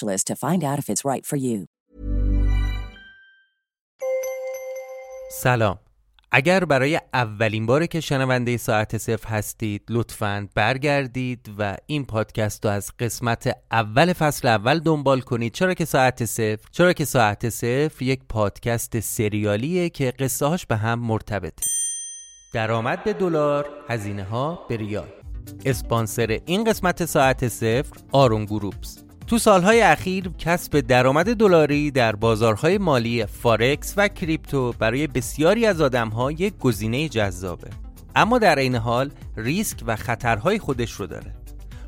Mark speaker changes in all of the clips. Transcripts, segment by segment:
Speaker 1: to find out if it's right for you.
Speaker 2: سلام. اگر برای اولین باره که شنونده ساعت صفر هستید لطفاً برگردید و این پادکست رو از قسمت اول فصل اول دنبال کنید. چرا که ساعت صفر؟ چرا که ساعت صفر یک پادکست سریالیه که قصه هاش به هم مرتبطه. درآمد به دلار هزینه ها به ریال. اسپانسر این قسمت ساعت صفر آرون گروپس. تو سالهای اخیر کسب درآمد دلاری در بازارهای مالی فارکس و کریپتو برای بسیاری از آدمها یک گزینه جذابه. اما در این حال ریسک و خطرهای خودش رو داره.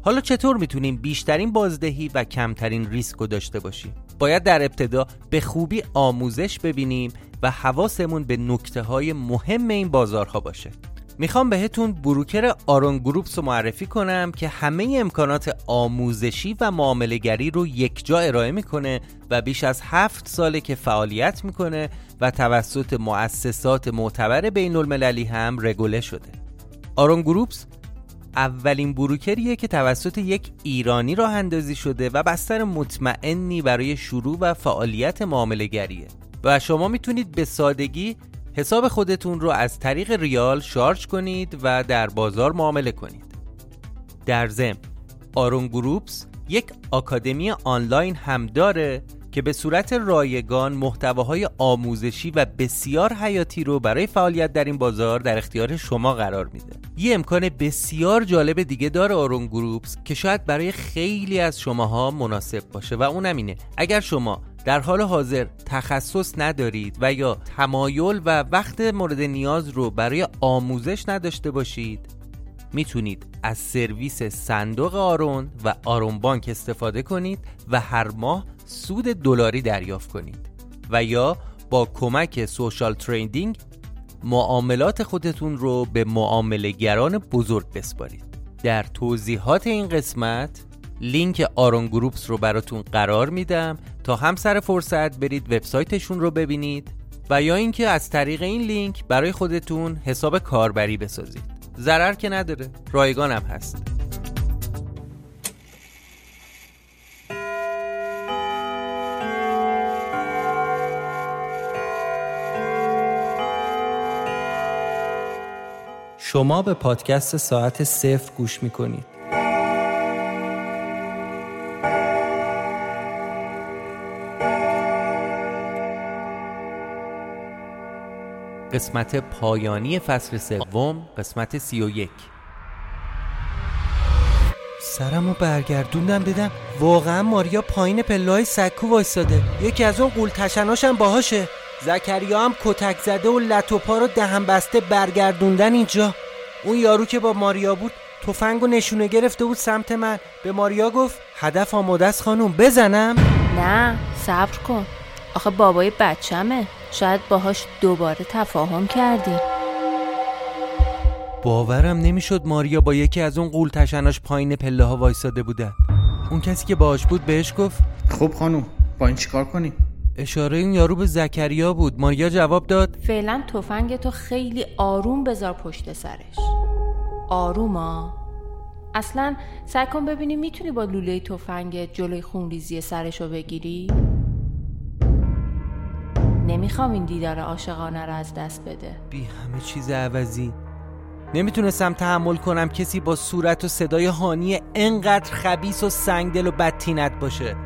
Speaker 2: حالا چطور می‌تونیم بیشترین بازدهی و کمترین ریسک رو داشته باشیم؟ باید در ابتدا به خوبی آموزش ببینیم و حواسمون به نکته های مهم این بازارها باشه. می‌خوام بهتون بروکر آرون گروپس رو معرفی کنم که همه امکانات آموزشی و معاملگری رو یک جا ارائه می‌کنه و بیش از هفت ساله که فعالیت می‌کنه و توسط مؤسسات معتبر بین المللی هم رگوله شده. آرون گروپس اولین بروکریه که توسط یک ایرانی راه اندازی شده و بستر مطمئنی برای شروع و فعالیت معاملگریه و شما می‌تونید به سادگی حساب خودتون رو از طریق ریال شارژ کنید و در بازار معامله کنید. در ضمن آرون گروپس یک آکادمی آنلاین هم داره که به صورت رایگان محتواهای آموزشی و بسیار حیاتی رو برای فعالیت در این بازار در اختیار شما قرار میده. یه امکان بسیار جالب دیگه داره آرون گروپس که شاید برای خیلی از شماها مناسب باشه و اونم اینه. اگر شما در حال حاضر تخصص ندارید و یا تمایل و وقت مورد نیاز رو برای آموزش نداشته باشید می‌تونید از سرویس صندوق آرون و آرون بانک استفاده کنید و هر ماه سود دلاری دریافت کنید و یا با کمک social trading معاملات خودتون رو به معاملهگران بزرگ بسپارید. در توضیحات این قسمت لینک آرون گروپس رو براتون قرار میدم تا هم سر فرصت برید وبسایتشون رو ببینید و یا اینکه از طریق این لینک برای خودتون حساب کاربری بسازید. ضرر که نداره. رایگان هم هست.
Speaker 3: شما به پادکست ساعت صفر گوش می‌کنید.
Speaker 2: قسمت پایانی فصل سوم قسمت سی و یک.
Speaker 4: سرمو برگردوندم دیدم واقعا ماریا پایین پلای سکو وایستاده. یکی از اون قول تشناشم باهاشه. زکریا هم کتک زده و لط و پا رو دهن بسته برگردوندن اینجا. اون یارو که با ماریا بود تفنگ و نشونه گرفته بود سمت من. به ماریا گفت هدف آماده است خانوم بزنم.
Speaker 5: نه صبر کن. آخه بابای بچمه. شاید باهاش دوباره تفاهم کردی.
Speaker 2: باورم نمی‌شد ماریا با یکی از اون قول تشناش پایین پله ها وایساده بودن. اون کسی که باهاش بود بهش گفت
Speaker 6: خب خانوم با این چیکار کنیم؟
Speaker 2: اشاره این یارو به زکریا بود. ماریا جواب داد.
Speaker 5: فعلا تفنگ تو خیلی آروم بذار پشت سرش. آروما. اصلا سعی کن ببینی می‌تونی با لوله تفنگ جلوی خونریزی سرش رو بگیری. نمی‌خوام این دیدار عاشقانه رو از دست بده.
Speaker 2: بی همه چیز عوضی. نمی‌تونستم تحمل کنم کسی با صورت و صدای هانی انقدر خبیس و سنگدل و بدتینت باشه.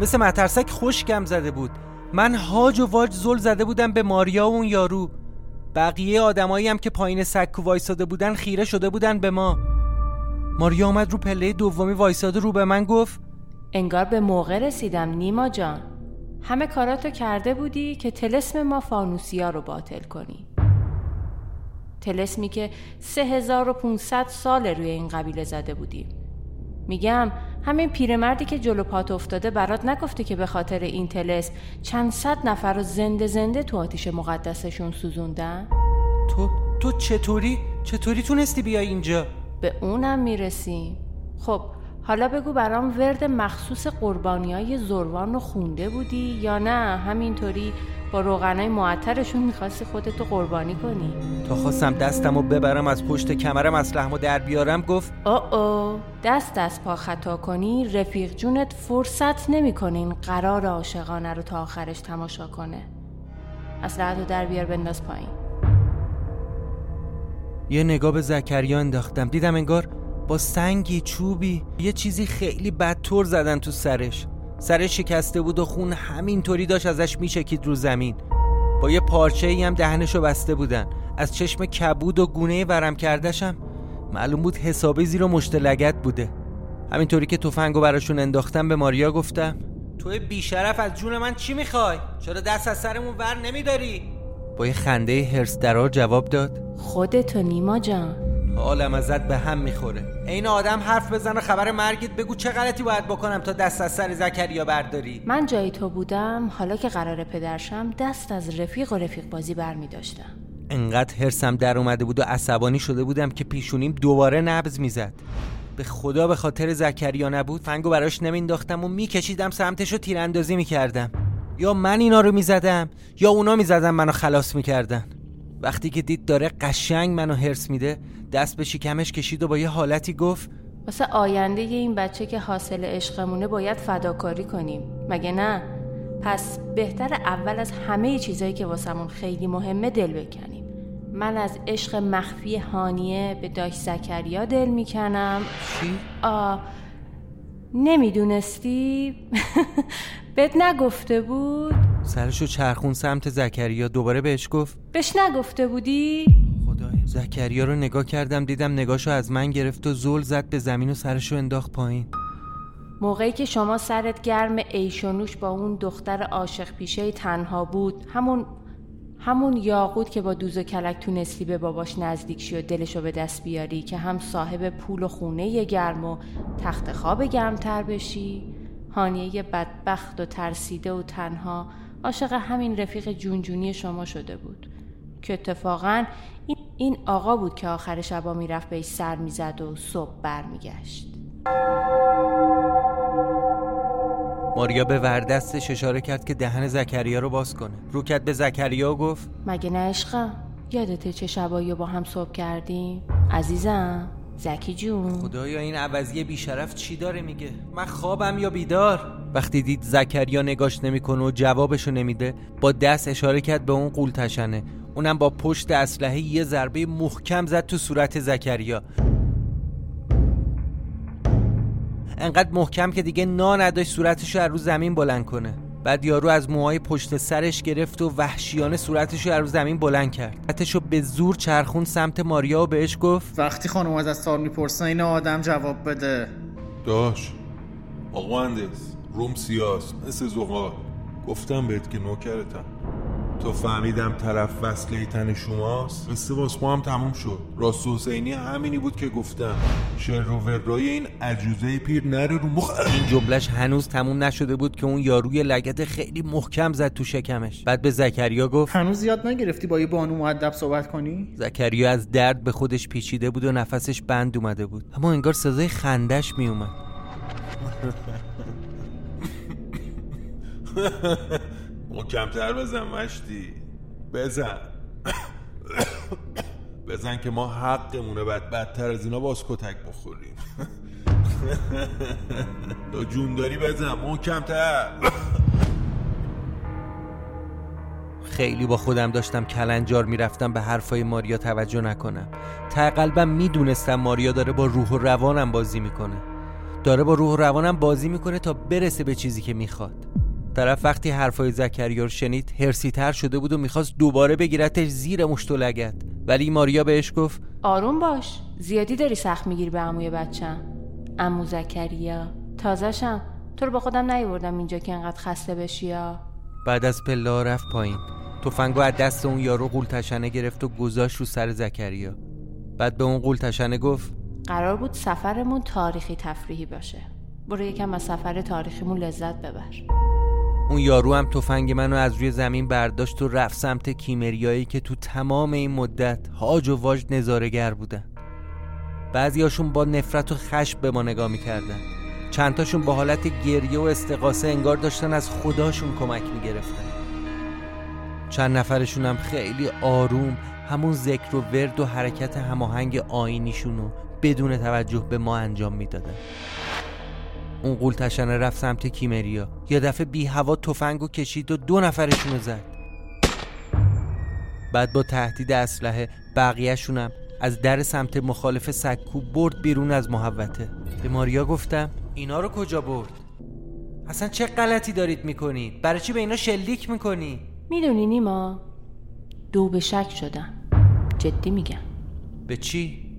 Speaker 2: مثل مترسک خشکم زده بود. من هاج و واج زل زده بودم به ماریا و اون یارو. بقیه آدمایی هم که پایین سکو وایساده بودن خیره شده بودن به ما. ماریا آمد رو پله دومی وایساده رو به من گفت
Speaker 5: انگار به موقع رسیدم نیما جان. همه کاراتو کرده بودی که تلسم ما فانوسیا رو باطل کنی. تلسمی که 3500 سال روی این قبیله زده بودیم. میگم همین پیرمردی که جلو پات افتاده برات نگفته که به خاطر این تلسم چند صد نفر رو زنده زنده تو آتیش مقدسشون سوزوندن؟
Speaker 4: تو تو چطوری؟ چطوری تونستی بیای اینجا؟
Speaker 5: به اونم می‌رسیم. خب حالا بگو برام ورد مخصوص قربانی های زروان رو خونده بودی یا نه؟ همینطوری با روغنای معطرشون می‌خواستی خودتو قربانی کنی؟
Speaker 2: تا خواستم دستم و ببرم از پشت کمرم اسلحمو در بیارم گفت
Speaker 5: او او دست از پا خطا کنی رفیق جونت فرصت نمی‌کنه این قرار عاشقانه رو تا آخرش تماشا کنه. اسلحتو در بیار بنداز پایین.
Speaker 2: یه نگاه به زکریا انداختم دیدم انگار با سنگی چوبی یه چیزی خیلی بدطور زدن تو سرش. سرش شکسته بود و خون همینطوری داشت ازش میچکید رو زمین. با یه پارچه ای هم دهنشو بسته بودن. از چشم کبود و گونه ورم کردشم معلوم بود حسابی زیر و مشت لگت بوده. همینطوری که تفنگو براشون انداختم به ماریا گفتم
Speaker 4: توی بیشرف از جون من چی می‌خوای؟ چرا دست از سرمون ور نمیداری؟
Speaker 2: با یه خنده هرس درار جواب داد
Speaker 5: خودتو نیما جان.
Speaker 2: حالم ازت به هم می‌خوره.
Speaker 4: این آدم حرف بزن و خبر مرگت بگو چه غلطی باید بکنم تا دست از سر زکریا برداری.
Speaker 5: من جای تو بودم حالا که قرار پدرشم دست از رفیق و رفیق بازی بر می داشتم.
Speaker 2: انقدر هرسم در اومده بود و عصبانی شده بودم که پیشونیم دوباره نبز می‌زد. به خدا به خاطر زکریا نبود فنگو براش نمینداختم و میکشیدم سمتش رو تیراندازی می‌کردم. یا من اینا رو می‌زدم یا اونا می‌زدم منو خلاص می‌کردن. وقتی که دید داره قشنگ منو هرس میده دست به شکمش کشید و با یه حالتی گفت
Speaker 5: واسه آینده این بچه که حاصل عشقمونه باید فداکاری کنیم مگه نه پس بهتر اول از همه چیزایی که واسمون خیلی مهمه دل بکنیم من از عشق مخفی هانیه به داش زکریا دل می‌کنم
Speaker 2: چی؟
Speaker 5: آه نمی‌دونستی؟ بهت نگفته بود؟
Speaker 2: سرشو چرخون سمت زکریا دوباره بهش گفت.
Speaker 5: بهش نگفته بودی؟
Speaker 2: خدایا زکریا رو نگاه کردم دیدم نگاشو از من گرفت و زل زد به زمین و سرشو انداخت پایین.
Speaker 5: موقعی که شما سرت گرم ایشونوش با اون دختر عاشق پیشه تنها بود همون همون یاقوت که با دوز و کلک تونستی به باباش نزدیک شی و دلشو به دست بیاری که هم صاحب پول و خونه گرم و تخت خواب گرمتر بشی. هانیه بدبخت و ترسیده و تنها عاشق همین رفیق جونجونی شما شده بود. که اتفاقا این آقا بود که آخر شبا می‌رفت بهش سر می‌زد و صبح برمیگشت.
Speaker 2: ماریا به وردستش اشاره کرد که دهن زکریا رو باز کنه. رو کرد به زکریا و گفت
Speaker 5: مگه نه عشقم یادته چه شبایی با هم صبح کردیم؟ عزیزم. زکی جون.
Speaker 2: خدایا این عوضی بیشرف چی داره میگه؟ من خوابم یا بیدار؟ وقتی دید زکریا نگاش نمی‌کنه و جوابشو نمیده با دست اشاره کرد به اون قولتشنه. اونم با پشت اسلحه یه ضربه محکم زد تو صورت زکریا. انقدر محکم که دیگه نا نداشت صورتش از رو زمین بلند کنه. بعد یارو از موهای پشت سرش گرفت و وحشیانه صورتش رو از زمین بلند کرد. حتش به زور چرخون سمت ماریا و بهش گفت
Speaker 6: وقتی خانم از سال می‌پرسن این آدم جواب بده.
Speaker 7: داش آقا مهندس روم سیاست مثل زغال. گفتم بهت که نوکرتم. تا فهمیدم طرف وصله تن شماست؟ قصه واس ما هم تموم شد. راست حسینی همینی بود که گفتم. شر و ورای این عجوزه پیر نره رو مخ.
Speaker 2: این جملش هنوز تموم نشده بود که اون یاروی لگت خیلی محکم زد تو شکمش. بعد به زکریا گفت
Speaker 6: هنوز یاد نگرفتی با یه بانو معدب صحبت کنی؟
Speaker 2: زکریا از درد به خودش پیچیده بود و نفسش بند اومده بود. اما انگار صدای خندش میومد
Speaker 7: محکمتر بزن مشتی. بزن. بزن که ما حقمونه. بعد بدتر از اینا باز کتک بخوریم. تا جون داری بزن. محکمتر
Speaker 2: خیلی با خودم داشتم کلنجار می‌رفتم به حرفای ماریا توجه نکنم. تا قلبم می‌دونستم ماریا داره با روح و روانم بازی می‌کنه. داره با روح و روانم بازی می‌کنه تا برسه به چیزی که می‌خواد. طرف وقتی حرفای زکریا رو شنید هرسی تر شده بود و می‌خواست دوباره بگیرتش زیر مشت و لگت ولی ماریا بهش گفت
Speaker 5: آروم باش. زیادی داری سخت می‌گیری به عموی بچم. امو زکریا تازشم تو رو با خودم نیوردم اینجا که انقدر خسته بشی یا
Speaker 2: بعد از پلا رفت پایین. تفنگو از دست اون یارو قولتشنه گرفت و گذاشت رو سر زکریا. بعد به اون قولتشنه گفت
Speaker 5: قرار بود سفرمون تاریخی تفریحی باشه. برو یکم از سفر تاریخیمون لذت ببر.
Speaker 2: اون یارو هم تفنگ منو از روی زمین برداشت و رفت سمت کیمریایی که تو تمام این مدت هاج و واج نظارگر بودن. بعضیاشون با نفرت و خشم به ما نگاه می‌کردن. چندتاشون با حالت گریه و استقاسه انگار داشتن از خداشون کمک می‌گرفتن. چند نفرشون هم خیلی آروم همون ذکر و ورد و حرکت هماهنگ آینیشونو بدون توجه به ما انجام می‌دادن. اون قول تشنه رفت سمت کیمریا. یه دفعه بی هوا تفنگو کشید و دو نفرشونو زد. بعد با تهدید اسلحه بقیهشونم از در سمت مخالف سکو برد بیرون از محوته به ماریا گفتم اینا رو کجا برد؟ اصلا چه غلطی دارید می‌کنید برای چی به اینا شلیک می‌کنی؟
Speaker 5: می‌دونی نیما دو به شک شدم. جدی میگم.
Speaker 2: به چی؟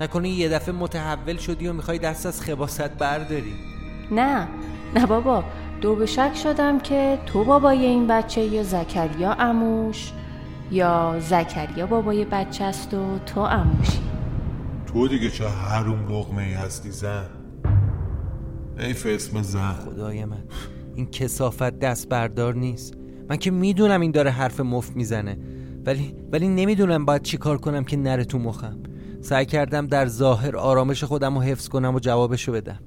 Speaker 2: نکنی یه دفعه متحول شدی و می‌خوای دست از خباست برداری.
Speaker 5: نه نه بابا. دو به شک شدم که تو بابای این بچه یا زکریا اموش یا زکریا بابای بچه است و تو اموشی.
Speaker 7: تو دیگه چه حروم لغمه ای هستی زن؟ ای اسم زن.
Speaker 2: خدای من این کسافت دست بردار نیست. من که می‌دونم این داره حرف مفت می‌زنه. ولی ولی نمی‌دونم باید چی کار کنم که نره تو مخم. سعی کردم در ظاهر آرامش خودم رو حفظ کنم و جوابشو بدم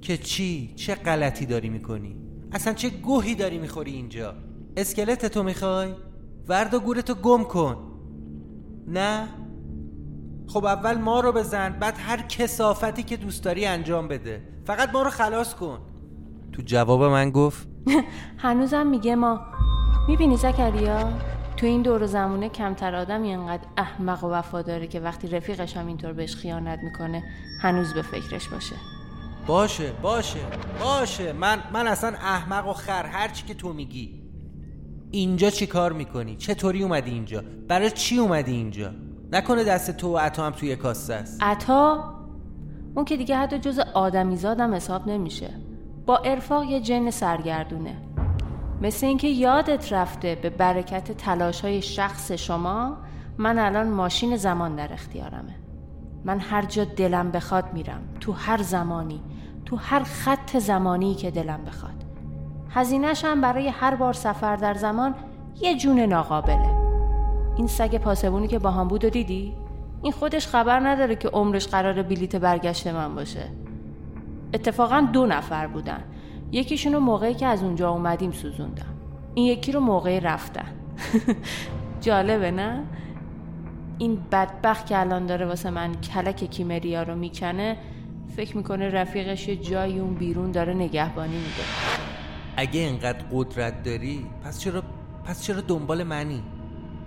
Speaker 2: که چی؟ چه غلطی داری می‌کنی؟ اصلا چه گوهی داری می‌خوری اینجا؟ اسکلت تو می‌خوای؟ ورد و گورتو گم کن نه؟ خب اول ما رو بزن بعد هر کسافتی که دوست داری انجام بده فقط ما رو خلاص کن تو جواب من گفت
Speaker 5: هنوزم میگه ما می‌بینی زکریا تو این دور زمونه کمتر آدمی انقدر احمق و وفاداره که وقتی رفیقش هم اینطور بهش خیانت می‌کنه هنوز به فکرش باشه.
Speaker 2: باشه باشه باشه. من من اصلا احمق و خر هرچی که تو میگی. اینجا چی کار می‌کنی؟ چطوری اومدی اینجا؟ برای چی اومدی اینجا؟ نکنه دست تو و عطا هم توی کاسه است.
Speaker 5: عطا؟ اون که دیگه حتی جز آدمیزادم حساب نمیشه. با ارفاق یه جن سرگردونه. مثل اینکه یادت رفته به برکت تلاش های شخص شما من الان ماشین زمان در اختیارمه. من هر جا دلم بخواد میرم. تو هر زمانی تو هر خط زمانی که دلم بخواد. هزینهش هم برای هر بار سفر در زمان یه جون ناقابله. این سگ پاسبونی که با هم بود و دیدی؟ این خودش خبر نداره که عمرش قرار بلیت برگشت من باشه. اتفاقا دو نفر بودن. یکیشون رو موقعی که از اونجا اومدیم سوزوندم. این یکی رو موقعی رفتن. جالبه نه؟ این بدبخت که الان داره واسه من کلک کیمریا رو می‌کنه فکر می‌کنه رفیقش یه جایی اون بیرون داره نگهبانی میده.
Speaker 2: اگه اینقدر قدرت داری پس چرا پس چرا دنبال منی؟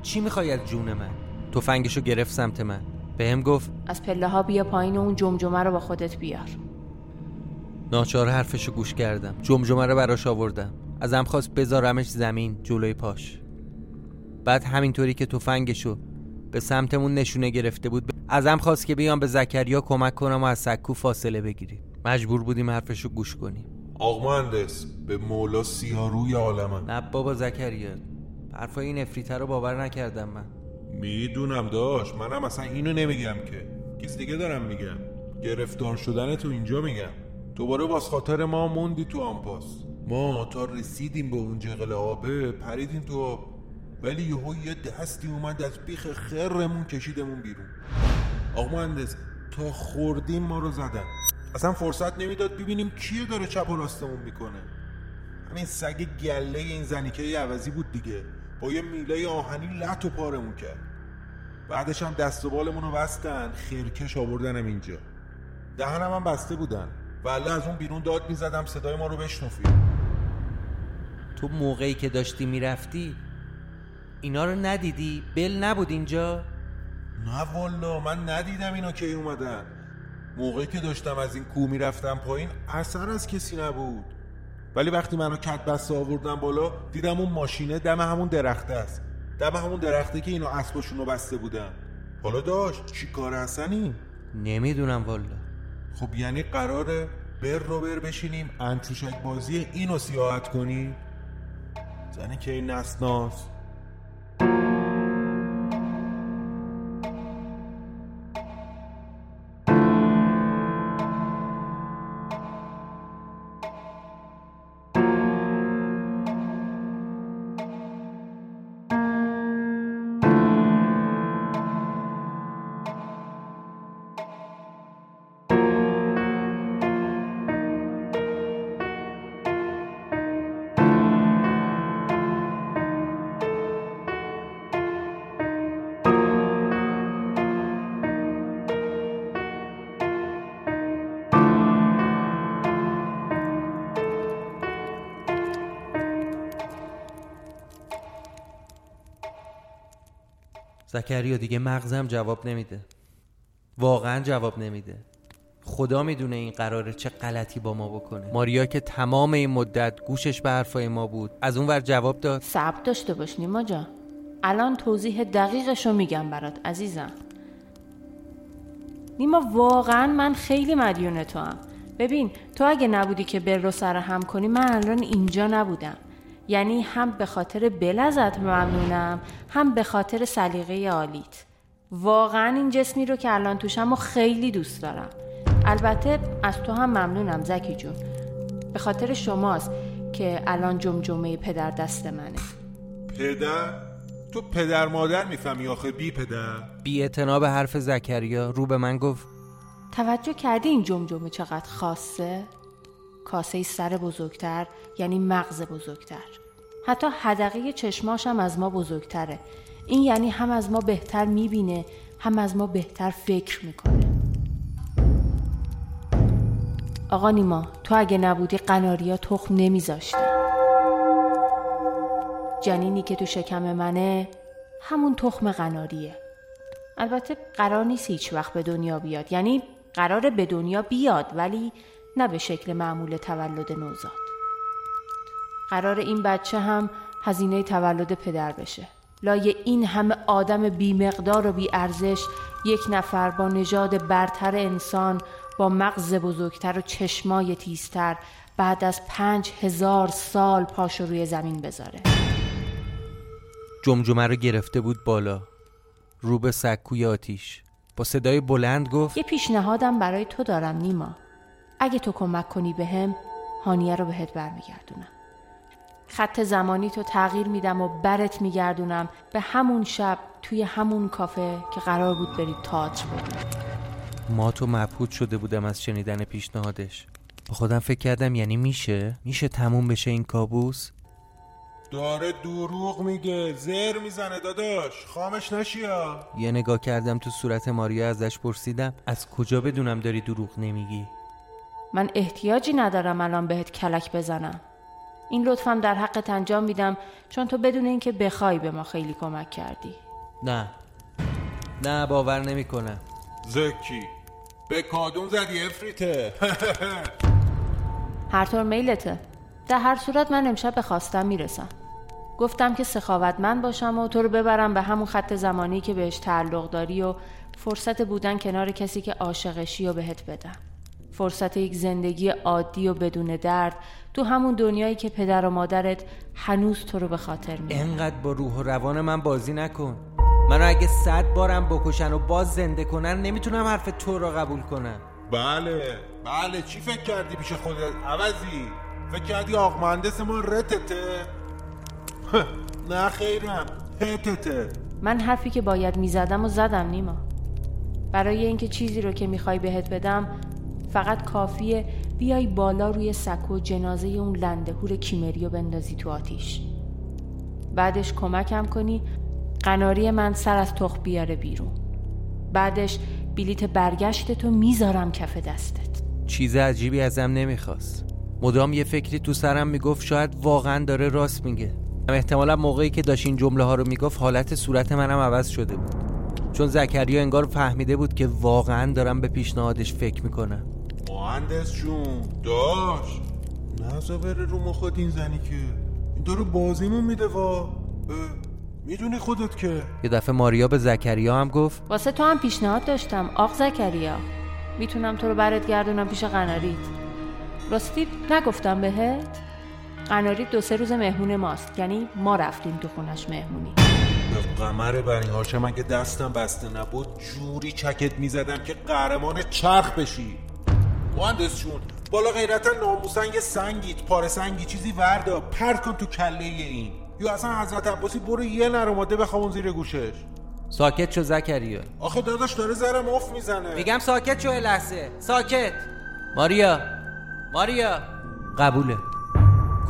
Speaker 2: چی می‌خوای از جون من؟ تفنگشو گرفت سمت من. بهم گفت
Speaker 5: از پله ها بیا پایین و اون جمجمه رو با خودت بیار.
Speaker 2: ناچار حرفشو گوش کردم. جمجمه رو براش آوردم. ازم خواست بذارمش زمین جلوی پاش. بعد همینطوری که تفنگشو به سمتمون نشونه گرفته بود ازم خواست که بیام به زکریا کمک کنم و از سکو فاصله بگیریم. مجبور بودیم حرفشو گوش کنیم.
Speaker 7: آق مهندس به مولا سیاروی عالمم
Speaker 2: نه بابا زکریا حرفای این افریته رو باور نکردم من.
Speaker 7: می‌دونم داشت. منم اصلا اینو نمیگم که. کس دیگه دارم میگم. گرفتار شدن تو اینجا میگم. دوباره باز خاطر ما موندی تو آنپاس ما تا رسیدیم به اون جغل آبه پریدیم تو آب. ولی یهو یه دستی اومد از بیخ خرمون کشیدمون بیرون. آقا مهندس تا خوردیم ما رو زدن. اصلا فرصت نمی‌داد ببینیم کیه داره چپ و راستمون می‌کنه. همین سگ گله این زنیکه عوضی بود دیگه. با یه میله آهنی لط و پارمون کرد. بعدش هم دست و بالمون رو بستن. خیرکش آوردنم اینجا. دهنم هم بسته بودن. ولی از اون بیرون داد می‌زدم صدای ما رو بشنفی
Speaker 2: تو موقعی که داشتی می‌رفتی اینا رو ندیدی؟ بل نبود اینجا؟
Speaker 7: نه والا من ندیدم اینا که اومدن موقعی که داشتم از این کو می‌رفتم پایین اثر از کسی نبود ولی وقتی منو کت بسته آوردم بالا دیدم اون ماشینه دم همون درخته است دم همون درخته که اینا اسباشون رو بسته بودن حالا داشت چی کار هستنی؟
Speaker 2: نمی‌دونم والا
Speaker 7: خب یعنی قراره بر رو بر بشینیم انچوشک بازی اینو سیاحت کنی؟ زنی که این
Speaker 2: زکریا دیگه مغزم جواب نمیده. واقعا جواب نمیده. خدا می‌دونه این قراره چه غلطی با ما بکنه. ماریا که تمام این مدت گوشش به حرفای ما بود از اون ور جواب داد.
Speaker 5: صبر داشته باش نیما جان. الان توضیح دقیقشو میگم برات عزیزم. نیما واقعا من خیلی مدیون تو هم. ببین تو اگه نبودی که بر رو سر هم کنی من الان اینجا نبودم. یعنی هم به خاطر بل ازت ممنونم هم به خاطر سلیقه عالیت واقعا این جسمی رو که الان توشم و خیلی دوست دارم البته از تو هم ممنونم زکی جون به خاطر شماست که الان جمجمه پدر دست منه
Speaker 7: پدر؟ تو پدر مادر می‌فهمی آخه بی پدر؟
Speaker 2: بی به حرف زکریا رو به من گفت
Speaker 5: توجه کردی این جمجمه چقدر خاصه؟ کاسه سر بزرگتر یعنی مغز بزرگتر. حتی حدقه چشماش هم از ما بزرگتره. این یعنی هم از ما بهتر می‌بینه هم از ما بهتر فکر می‌کنه. آقا نیما تو اگه نبودی قناریا تخم نمیذاشتن جنینی که تو شکم منه همون تخم قناریه. البته قرار نیست هیچ وقت به دنیا بیاد. یعنی قرار به دنیا بیاد ولی نه به شکل معمول تولد نوزاد. قرار این بچه هم هزینه تولد پدر بشه. لای این همه آدم بیمقدار و بیارزش یک نفر با نژاد برتر انسان با مغز بزرگتر و چشمای تیزتر بعد از پنج هزار سال پاشو روی زمین بذاره.
Speaker 2: جمجمه رو گرفته بود بالا. رو به سکوی آتیش. با صدای بلند گفت
Speaker 5: یه پیشنهادم برای تو دارم نیما. اگه تو کمک کنی به هم هانیه رو بهت برمیگردونم. خط زمانی تو تغییر میدم و برت میگردونم. به همون شب توی همون کافه که قرار بود برید تئاتر ببینید
Speaker 2: ما تو مبهوت شده بودم از شنیدن پیشنهادش. با خودم فکر کردم یعنی میشه؟ میشه تموم بشه این کابوس؟
Speaker 7: داره دروغ میگه. زر می‌زنه داداش. خامش نشیا
Speaker 2: یه نگاه کردم تو صورت ماریا ازش پرسیدم. از کجا بدونم داری دروغ نمیگی؟
Speaker 5: من احتیاجی ندارم الان بهت کلک بزنم. این لطفم در حقت انجام میدم چون تو بدون اینکه بخوای به ما خیلی کمک کردی.
Speaker 2: نه. نه باور نمی‌کنم.
Speaker 7: زکی. به کادون زدی افریته.
Speaker 5: هر طور میلته. در هر صورت من امشب به خواستم می‌رسم. گفتم که سخاوتمند باشم و تو رو ببرم به همون خط زمانی که بهش تعلق داری و فرصت بودن کنار کسی که عاشقشی و بهت بدم. فرصت یک زندگی عادی و بدون درد تو همون دنیایی که پدر و مادرت هنوز تو رو به خاطر میارن
Speaker 2: انقدر با روح و روان من بازی نکن. منو اگه صد بارم بکشن و باز زنده کنن نمی‌تونم حرف تو رو قبول کنم.
Speaker 7: بله بله. چی فکر کردی پیش خودت؟ عوضی. فکر کردی آق مهندس ما رتته؟ نه خیرم. هتته
Speaker 5: من حرفی که باید می‌زدم و زدم نیما. برای اینکه چیزی رو که می‌خوای بهت بدم فقط کافیه بیای بالا روی سکو جنازه اون لندهور کیمریو بندازی تو آتیش. بعدش کمکم کنی قناری من سر از تخ بیاره بیرون. بعدش بلیت برگشت تو می‌ذارم کف دستت.
Speaker 2: چیز عجیبی ازم نمی‌خواست. مدام یه فکری تو سرم می‌گفت شاید واقعا داره راست میگه. احتمالا موقعی که داشت این جمله ها رو می‌گفت حالت صورت منم عوض شده بود. چون زکریا انگار فهمیده بود که واقعا دارم به پیشنهادش فکر می‌کنم.
Speaker 7: مهندس جون. داش. نزا بره رو مخواد این زنی که. این داره بازیمون میده وا. می‌دونی خودت که.
Speaker 2: یه دفعه ماریا به زکریا هم گفت
Speaker 5: واسه تو هم پیشنهاد داشتم آق زکریا. می‌تونم تو رو برات گردونم پیش قناریت. راستی نگفتم بهت؟ قناریت دو سه روز مهمون ماست یعنی ما رفتیم تو خونش مهمونی.
Speaker 7: به قمر بنی هاشم اگه دستم بسته نبود جوری چکت می‌زدم که قهرمان چرخ بشی. مهندس جون بالا غیرتا ناموسن یه سنگیت پاره سنگی چیزی وردا پرت کن تو کله این. یا اصلا حضرت عباسی برو یه نرماده بخوابون زیر گوشش.
Speaker 2: ساکت شو زکریا.
Speaker 7: آخه داداش داره زرم اف می‌زنه.
Speaker 2: میگم ساکت شو لحظه. ساکت. ماریا. ماریا. قبوله.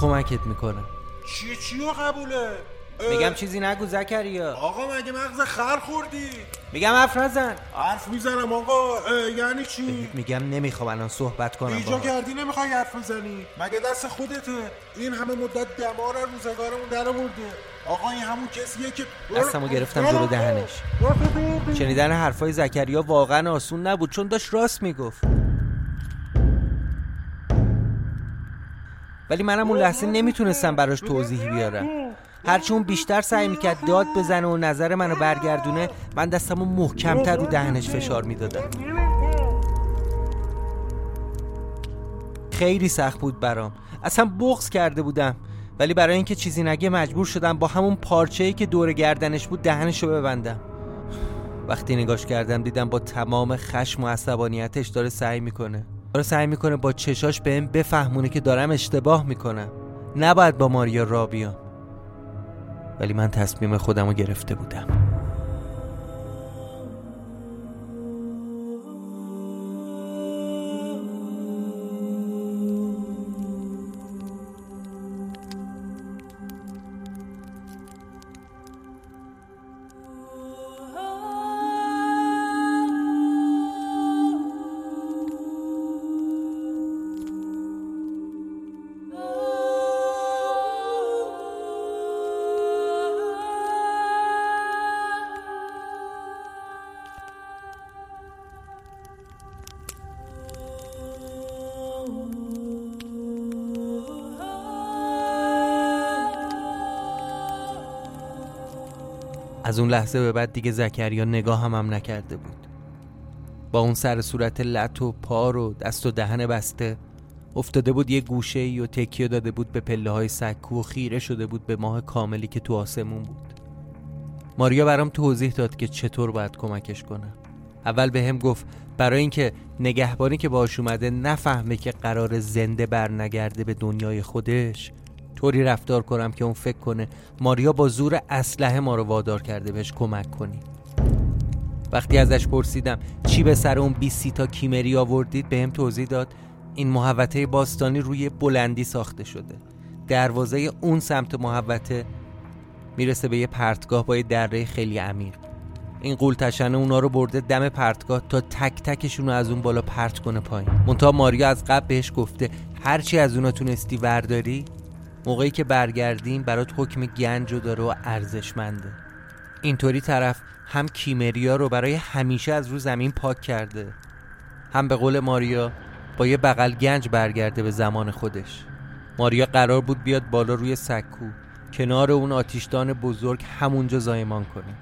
Speaker 2: کمکت می‌کنم.
Speaker 7: چی چیو قبوله؟
Speaker 2: میگم چیزی نگو زکریا.
Speaker 7: آقا مگه مغز خر خوردی؟
Speaker 2: میگم حرف نزن.
Speaker 7: حرف می‌زنم آقا یعنی چی؟
Speaker 2: میگم نمی‌خوام الان صحبت کنم
Speaker 7: بیجا کردی نمی‌خوای حرف بزنی؟ مگه دست خودته؟ این همه مدت دمار روزگارمون در برده آقا این همون کسیه که
Speaker 2: دستمو گرفتم جلو دهنش. شنیدن حرفای زکریا واقعا آسون نبود چون داشت راست می‌گفت. ولی منم اون لحظه نمی‌تونستم براش توضیحی بیارم. هرچی اون بیشتر سعی می‌کرد داد بزنه و نظر منو برگردونه من دستمو محکمتر رو دهنش فشار می‌دادم خیلی سخت بود برام. اصلا بغض کرده بودم. ولی برای اینکه چیزی نگه مجبور شدم با همون پارچه‌ای که دور گردنش بود دهنشو ببندم. وقتی نگاش کردم دیدم با تمام خشم و عصبانیتش داره سعی می‌کنه. داره سعی می‌کنه با چشاش بهم بفهمونه که دارم اشتباه می‌کنم. نباید با ماریا را بیام. ولی من تصمیم خودم رو گرفته بودم. از اون لحظه به بعد دیگه زکریا نگاه هم, هم نکرده بود. با اون سر صورت لط و پار و دست و دهن بسته افتاده بود یه گوشه ای و تکیه داده بود به پله های سکو و خیره شده بود به ماه کاملی که تو آسمون بود. ماریا برام توضیح داد که چطور باید کمکش کنم اول به هم گفت برای اینکه نگهبانی که باش اومده نفهمه که قرار زنده برنگرده به دنیای خودش طوری رفتار کنم که اون فکر کنه ماریا با زور اسلحه ما رو وادار کرده بهش کمک کنی. وقتی ازش پرسیدم چی به سر اون 20 تا کیمری آوردید بهم توضیح داد این محوطه باستانی روی بلندی ساخته شده. دروازه اون سمت محوطه می‌رسه به یه پرتگاه با یه دره خیلی عمیق. این قولتشنه اونا رو برده دم پرتگاه تا تک تکشون رو از اون بالا پرت کنه پایین. منتها ماریا از قبل بهش گفته هرچی از اونا تونستی ورداری موقعی که برگردیم برات حکم گنج و داره و ارزشمنده. اینطوری طرف هم کیمریا رو برای همیشه از رو زمین پاک کرده هم به قول ماریا با یه بغل گنج برگرده به زمان خودش. ماریا قرار بود بیاد بالا روی سکو کنار اون آتیشدان بزرگ همونجا زایمان کنه.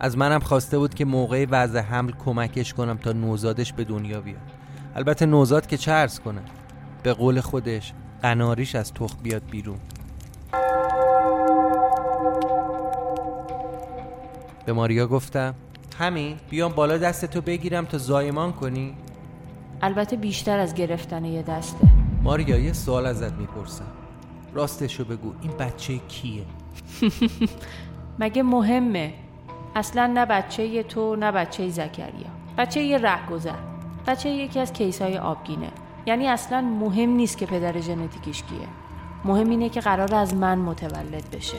Speaker 2: از منم خواسته بود که موقع وضع حمل کمکش کنم تا نوزادش به دنیا بیاد. البته نوزاد که چه کنه به قول خودش قناریش از تخ بیاد بیرون. به ماریا گفتم همین بیام بالا دستتو بگیرم تا زایمان کنی.
Speaker 5: البته بیشتر از گرفتن یه دسته.
Speaker 2: ماریا یه سوال ازت می‌پرسم. راستشو بگو این بچه کیه؟
Speaker 5: مگه مهمه؟ اصلا نه بچه تو نه بچه زکریا. بچه یه رهگذر. بچه یکی از کیسای آبگینه. یعنی اصلا مهم نیست که پدر ژنتیکیش کیه. مهم اینه که قرار از من متولد بشه.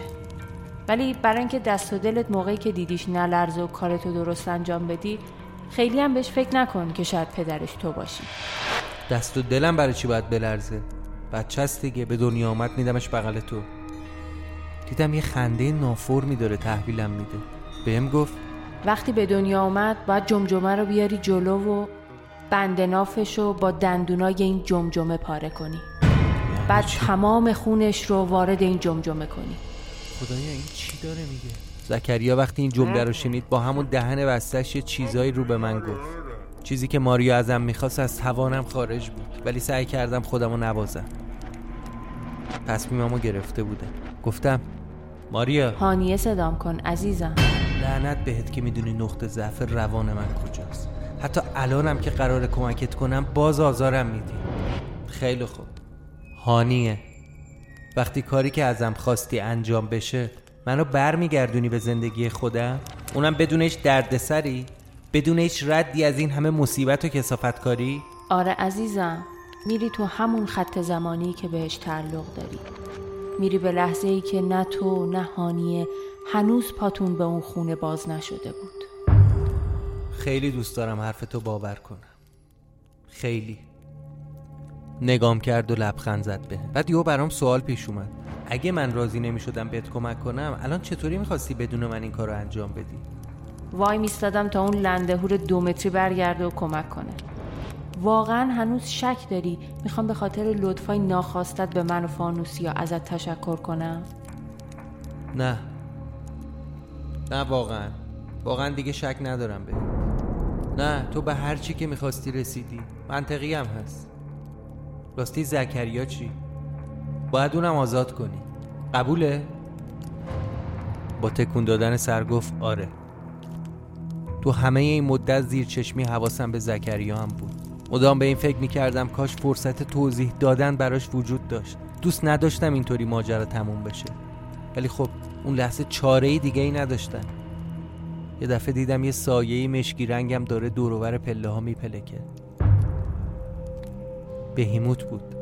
Speaker 5: ولی برای اینکه دست و دلت موقعی که دیدیش نلرزه و کارتو درست انجام بدی خیلی هم بهش فکر نکن که شاید پدرش تو باشی.
Speaker 2: دست و دلم برای چی باید بلرزه؟ بچه است دیگه به دنیا آمد میدمش بغل تو. دیدم یه خنده نافور داره تحویلم میده. بهم گفت
Speaker 5: وقتی به دنیا آمد باید جمجمه رو بیاری جلو و بند نافش رو با دندونای این جمجمه پاره کنی. بعد تمام خونش رو وارد این جمجمه کنی.
Speaker 2: خدایا این چی داره میگه؟ زکریا وقتی این جمله رو شنید با همون دهن بستش یه چیزایی رو به من گفت. چیزی که ماریا ازم می‌خواست از توانم خارج بود. ولی سعی کردم خودم رو نبازم تصمیممو گرفته بوده. گفتم ماریا.
Speaker 5: هانیه صدام کن عزیزم.
Speaker 2: لعنت بهت که می‌دونی نقطه ضعف روان من کجاست. حتی الانم که قرار کمکت کنم باز آزارم میدی. خیلی خوب. هانیه وقتی کاری که ازم خواستی انجام بشه منو برمیگردونی به زندگی خودم؟ اونم بدون هیچ دردسری؟ بدون هیچ ردی از این همه مصیبت و کسافت کاری
Speaker 5: آره عزیزم میری تو همون خط زمانی که بهش تعلق داری. میری به لحظه ای که نه تو نه هانیه هنوز پاتون به اون خونه باز نشده بود.
Speaker 2: خیلی دوست دارم حرف تو باور کنم. خیلی. نگام کرد و لبخند زد به. بعد یهو برام سوال پیش اومد. اگه من راضی نمی شدم بهت کمک کنم الان چطوری می‌خواستی بدون من این کار رو انجام بدی؟
Speaker 5: وای میستادم تا اون لندهور دو متری برگرده و کمک کنه. واقعا هنوز شک داری می‌خوام به خاطر لطفای ناخواستت به من و فانوسیا ازت تشکر کنم؟
Speaker 2: نه. نه واقعا. واقعا دیگه شک ندارم به نه تو به هر چی که می‌خواستی رسیدی. منطقی هم هست. راستی زکریا چی؟ باید اونم آزاد کنی. قبوله؟ با تکون دادن سر گفت آره. تو همه این مدت زیر چشمی حواسم به زکریا هم بود. مدام به این فکر می‌کردم کاش فرصت توضیح دادن براش وجود داشت. دوست نداشتم اینطوری ماجرا تموم بشه. ولی خب اون لحظه چاره دیگه ای نداشتم یه دفعه دیدم یه سایه مشکی رنگم داره دورور پله ها میپلکه بهیموت بود.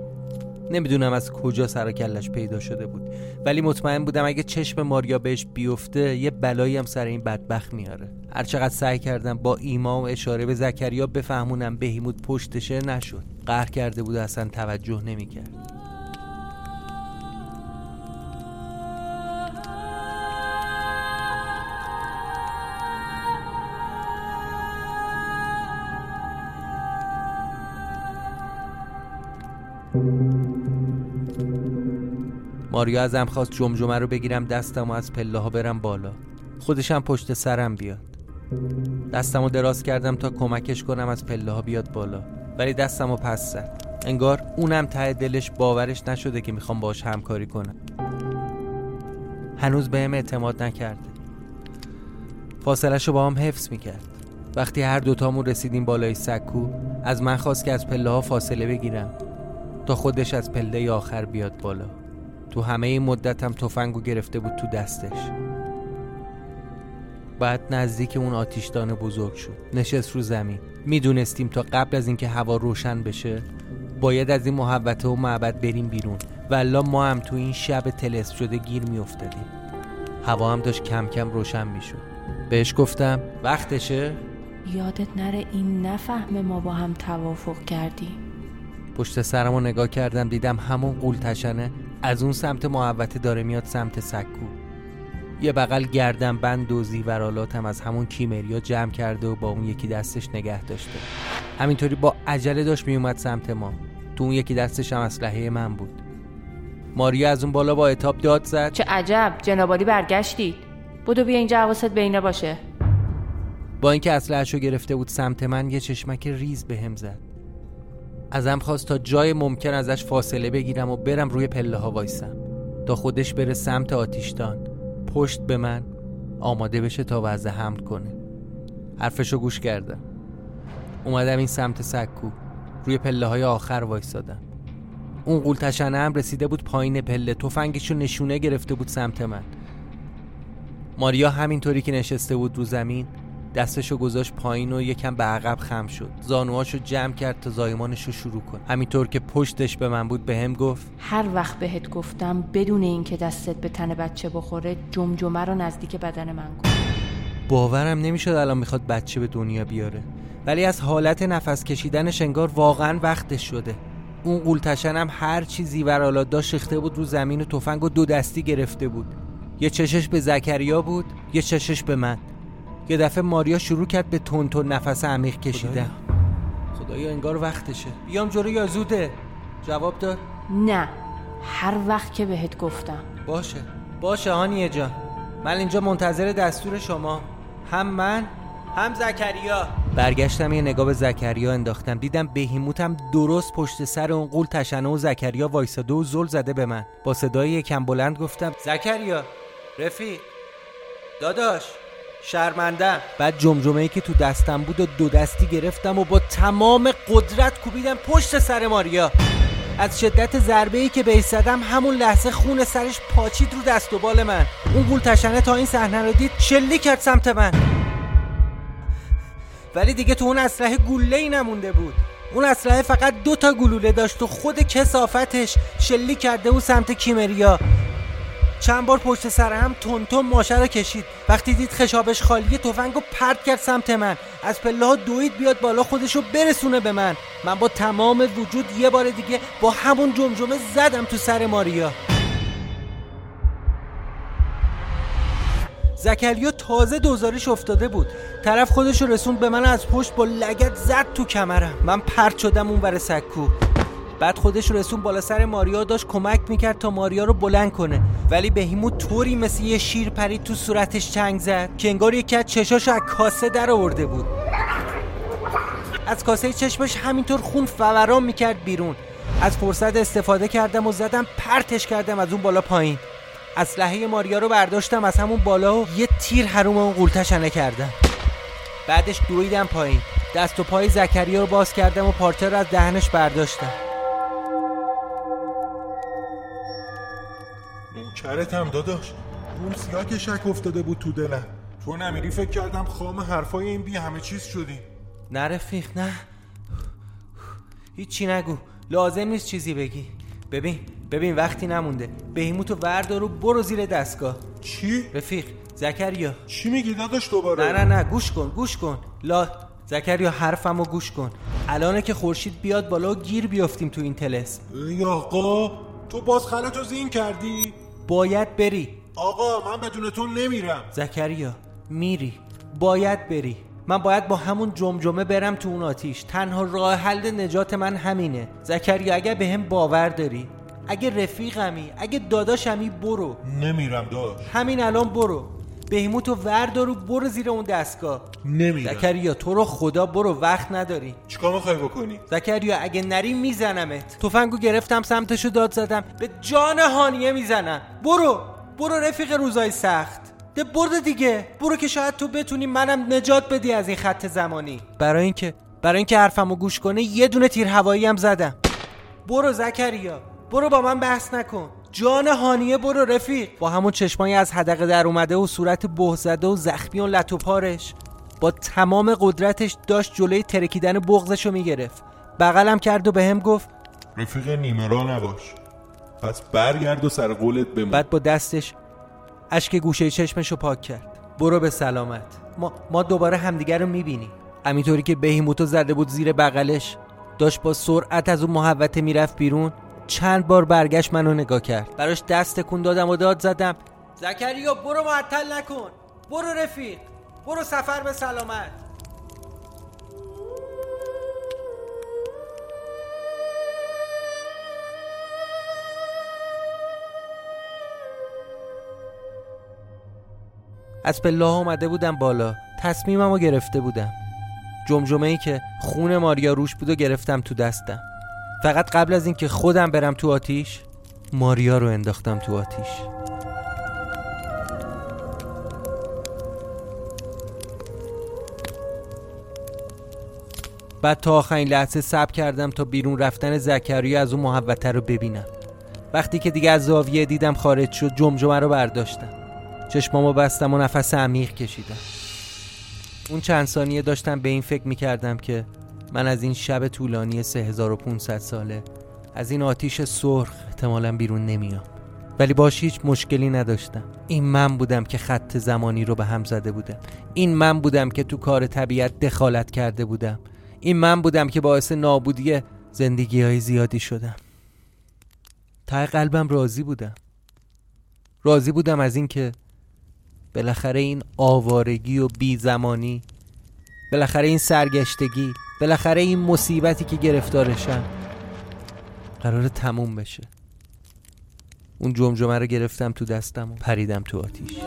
Speaker 2: نمی‌دونم از کجا سر کلش پیدا شده بود. ولی مطمئن بودم اگه چشم ماریا بهش بیفته یه بلایی هم سر این بدبخت میاره. هرچقدر سعی کردم با ایما و اشاره به زکریا بفهمونم بهیموت پشتشه نشد. قهر کرده بود اصلا توجه نمی‌کرد. ماریا ازم خواست جمجمه رو بگیرم دستم و از پله ها برم بالا. خودشم پشت سرم بیاد. دستمو دراز کردم تا کمکش کنم از پله ها بیاد بالا. ولی دستمو پس زد. انگار اونم ته دلش باورش نشده که می‌خوام باش همکاری کنم. هنوز بهم اعتماد نکرده. فاصلش رو با هم حفظ می‌کرد. وقتی هر دوتامون رسیدیم بالای سکو از من خواست که از پله ها فاصله بگیرم تا خودش از پله آخر بیاد بالا. تو همه این مدت هم تفنگو گرفته بود تو دستش. بعد نزدیک اون آتیشدان بزرگ شد. نشست رو زمین. می‌دونستیم تا قبل از اینکه هوا روشن بشه باید از این محوطه و معبد بریم بیرون. و ما هم تو این شب تلس شده گیر میافتادیم. هوا هم داشت کم کم روشن می‌شد. بهش گفتم وقتشه؟
Speaker 5: یادت نره این نفهم ما با هم توافق کردیم.
Speaker 2: پشت سرمو نگاه کردم دیدم همون قول تشنه. از اون سمت محوطه داره میاد سمت سکو. یه بغل گردن بند و زیورالاتم از همون کیمریا جمع کرده و با اون یکی دستش نگه داشته. همینطوری با عجله داشت میومد سمت ما. تو اون یکی دستش هم اسلحه من بود. ماریا از اون بالا با اتاب داد زد.
Speaker 5: چه عجب جنابالی برگشتید. بودو بیا اینجا حواست بینه باشه.
Speaker 2: با اینکه اسلحه‌شو گرفته بود سمت من یه چشمک ریز به هم زد. ازم خواست تا جای ممکن ازش فاصله بگیرم و برم روی پله ها وایسم. تا خودش بره سمت آتیشدان پشت به من. آماده بشه تا وضع حمل کنه. حرفشو گوش کردم. اومدم این سمت سکو. روی پله های آخر وایسادم. اون قول تشنه هم رسیده بود پایین پله. تفنگشو نشونه گرفته بود سمت من. ماریا همینطوری که نشسته بود رو زمین دستشو گذاشت پایین و یکم به عقب خم شد. زانوهاشو جمع کرد تا زایمانشو شروع کن همینطور که پشتش به من بود به هم گفت
Speaker 5: هر وقت بهت گفتم بدون اینکه دستت به تن بچه بخوره جمجمه رو نزدیک بدن من کن.
Speaker 2: باورم نمی‌شد الان می‌خواد بچه به دنیا بیاره. ولی از حالت نفس کشیدنش انگار واقعا وقتش شده. اون قولتشن هم هر چیزی ور داشت بود رو زمین و تفنگ و دو دستی گرفته بود. یه چشش به زکریا بود یه چشش به من. یه دفعه ماریا شروع کرد به تون تون نفس عمیق کشیدن. خدایا انگار وقتشه بیام جلو یا زوده؟ جواب داد.
Speaker 5: نه هر وقت که بهت گفتم.
Speaker 2: باشه. باشه هانیه جان. من اینجا منتظر دستور شما. هم من هم زکریا. برگشتم یه نگاه به زکریا انداختم. دیدم بهیموتم درست پشت سر اون قول تشنه و زکریا وایساده و زل زده به من. با صدای یکم بلند گفتم زکریا رفیق. داداش. شرمندم بعد جمجمه ای که تو دستم بود و دو دستی گرفتم و با تمام قدرت کوبیدم پشت سر ماریا. از شدت ضربه ای که بهش زدم همون لحظه خون سرش پاچید رو دست و بال من. اون گول تشنه تا این صحنه رو دید شلی کرد سمت من. ولی دیگه تو اون اسلحه گوله ای نمونده بود. اون اسلحه فقط دو تا گلوله داشت و خود کسافتش شلی کرده و سمت کیمریا. چند بار پشت سر هم تون ماشه رو کشید. وقتی دید خشابش خالیه تفنگو پرت کرد سمت من. از پله ها دوید بیاد بالا خودشو برسونه به من. من با تمام وجود یه بار دیگه با همون جمجمه زدم تو سر ماریا. زکریا تازه دوزارش افتاده بود. طرف خودش رسوند به من از پشت با لگت زد تو کمرم. من پرت شدم اون بر سکو. بعد خودش رسون بالا سر ماریا داشت کمک می‌کرد تا ماریا رو بلند کنه. ولی بهیمو طوری مثل یه شیر پرید تو صورتش چنگ زد که انگار یکی از چشاشو از کاسه در آورده بود. از کاسه چشمش همینطور خون فوران می‌کرد بیرون. از فرصت استفاده کردم و زدم پرتش کردم از اون بالا پایین. اسلحه ماریا رو برداشتم از همون بالا و یه تیر حروم اون قولتشنه کردم. بعدش دویدم پایین. دست و پای زکریا رو باز کردم و پارچه رو از دهنش برداشتم.
Speaker 7: نوکرتم داداش. اون سیاه که شک افتاده بود تو دلم. تو نمیری فکر کردم خام حرفای این بی همه چیز شدی.
Speaker 2: نه رفیق نه. هیچی نگو. لازم نیست چیزی بگی. ببین ببین وقتی نمونده. بهیموتو وردار و برو زیر دستگاه.
Speaker 7: چی؟
Speaker 2: رفیق زکریا.
Speaker 7: چی میگی داداش دوباره؟
Speaker 2: نه نه نه گوش کن گوش کن. لا زکریا حرفمو گوش کن. الانه که خورشید بیاد بالا و گیر بیافتیم تو این تلس.
Speaker 7: ای آقا تو باز خلطو زین کردی؟
Speaker 2: باید بری.
Speaker 7: آقا من بدون تو نمیرم.
Speaker 2: زکریا میری. باید بری. من باید با همون جمجمه برم تو اون آتیش. تنها راه حل نجات من همینه. زکریا اگه به هم باور داری اگه رفیقمی اگه داداشمی برو.
Speaker 7: نمیرم داش
Speaker 2: همین الان برو. بهیموتو وردارو برو زیر اون دستگاه.
Speaker 7: نمیرم
Speaker 2: زکریا تو رو خدا برو وقت نداری.
Speaker 7: چیکار می‌خوای بکنی؟
Speaker 2: زکریا اگه نری میزنمت. تفنگو گرفتم سمتشو داد زدم. به جان هانیه می‌زنم. برو برو رفیق روزای سخت. ده برده دیگه. برو که شاید تو بتونی منم نجات بدی از این خط زمانی. برای اینکه برای اینکه حرفمو گوش کنه یه دونه تیر هوایی هم زدم. برو زکریا. برو با من بحث نکن. جان هانیه برو رفیق. با همون چشمایی از حدقه در اومده و صورت به زده و زخمی و لط و پارش. با تمام قدرتش داشت جلوی ترکیدن بغزشو می‌گرفت. بغلم کرد و به هم گفت
Speaker 7: رفیق نیمرا نباش. پس برگرد و سر قولت بمون.
Speaker 2: بعد با دستش اشک گوشه چشمشو پاک کرد. برو به سلامت. ما, ما دوباره همدیگر رو می‌بینیم. همینطوری که بهیموتو زده بود زیر بغلش داشت با سرعت از اون محوته می‌رفت بیرون. چند بار برگشت منو نگاه کرد. براش دست تکون دادم و داد زدم. زکریا برو معطل نکن. برو رفیق. برو سفر به سلامت. از پله اومده بودم بالا. تصمیمم رو گرفته بودم. جمجمه ای که خون ماریا روش بود و گرفتم تو دستم. فقط قبل از اینکه خودم برم تو آتیش ماریا رو انداختم تو آتیش. بعد تا آخرین لحظه سب کردم تا بیرون رفتن زکریا از اون محوته رو ببینم. وقتی که دیگه از زاویه دیدم خارج شد جمجمه رو برداشتم. چشمامو بستم و نفس عمیق کشیدم. اون چند ثانیه داشتم به این فکر می‌کردم که من از این شب طولانی 3500 ساله از این آتیش سرخ احتمالا بیرون نمیام. ولی باش هیچ مشکلی نداشتم. این من بودم که خط زمانی رو به هم زده بودم. این من بودم که تو کار طبیعت دخالت کرده بودم. این من بودم که باعث نابودی زندگی های زیادی شدم. ته قلبم راضی بودم. راضی بودم از اینکه بالاخره این آوارگی و بی زمانی بالاخره این سرگشتگی بالاخره این مصیبتی که گرفتارشم قرار تموم بشه. اون جمجمه رو گرفتم تو دستم و پریدم تو آتیش.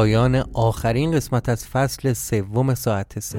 Speaker 2: پایان آخرین قسمت از فصل سوم ساعت سه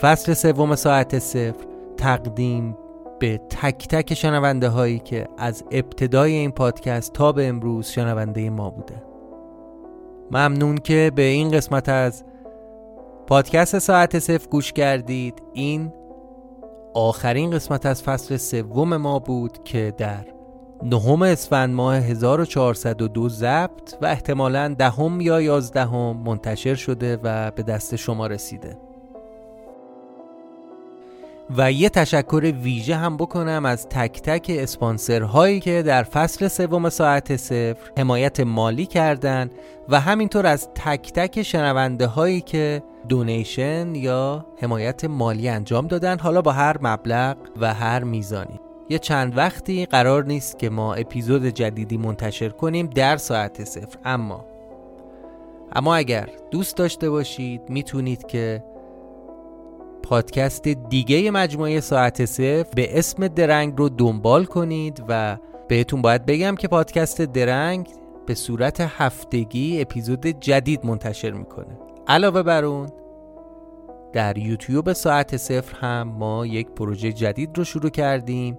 Speaker 2: فصل سوم ساعت صفر تقدیم به تک تک شنونده هایی که از ابتدای این پادکست تا به امروز شنونده ما بوده. ممنون که به این قسمت از پادکست ساعت صفر گوش کردید. این آخرین قسمت از فصل سوم ما بود که در نهم اسفند ماه 1402 ضبط و احتمالا دهم یا یازدهم منتشر شده و به دست شما رسیده. و یه تشکر ویژه هم بکنم از تک تک اسپانسر هایی که در فصل سوم ساعت صفر حمایت مالی کردن و همینطور از تک تک شنونده هایی که دونیشن یا حمایت مالی انجام دادن حالا با هر مبلغ و هر میزانی. یه چند وقتی قرار نیست که ما اپیزود جدیدی منتشر کنیم در ساعت صفر اما اما اگر دوست داشته باشید می‌تونید که پادکست دیگه مجموعه ساعت صفر به اسم درنگ رو دنبال کنید و بهتون باید بگم که پادکست درنگ به صورت هفتگی اپیزود جدید منتشر می‌کنه. علاوه بر اون در یوتیوب ساعت صفر هم ما یک پروژه جدید رو شروع کردیم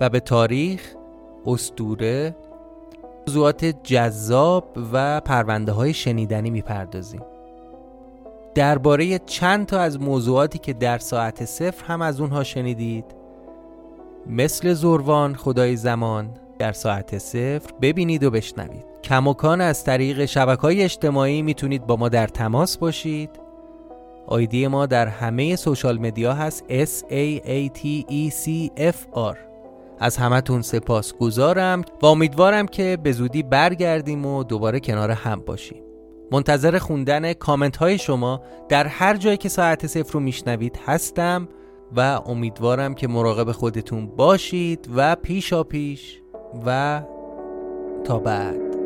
Speaker 2: و به تاریخ استوره موضوعات جذاب و پرونده های شنیدنی می‌پردازیم. درباره چند تا از موضوعاتی که در ساعت صفر هم از اونها شنیدید. مثل زوروان خدای زمان در ساعت صفر ببینید و بشنوید. کماکان از طریق شبکه های اجتماعی می‌تونید با ما در تماس باشید. آیدی ما در همه سوشال مدیا هست S A A T E C F R. از همتون سپاس گذارم و امیدوارم که به زودی برگردیم و دوباره کنار هم باشیم. منتظر خوندن کامنت های شما در هر جایی که ساعت صفر رو میشنوید هستم و امیدوارم که مراقب خودتون باشید و پیشا پیش و تا بعد.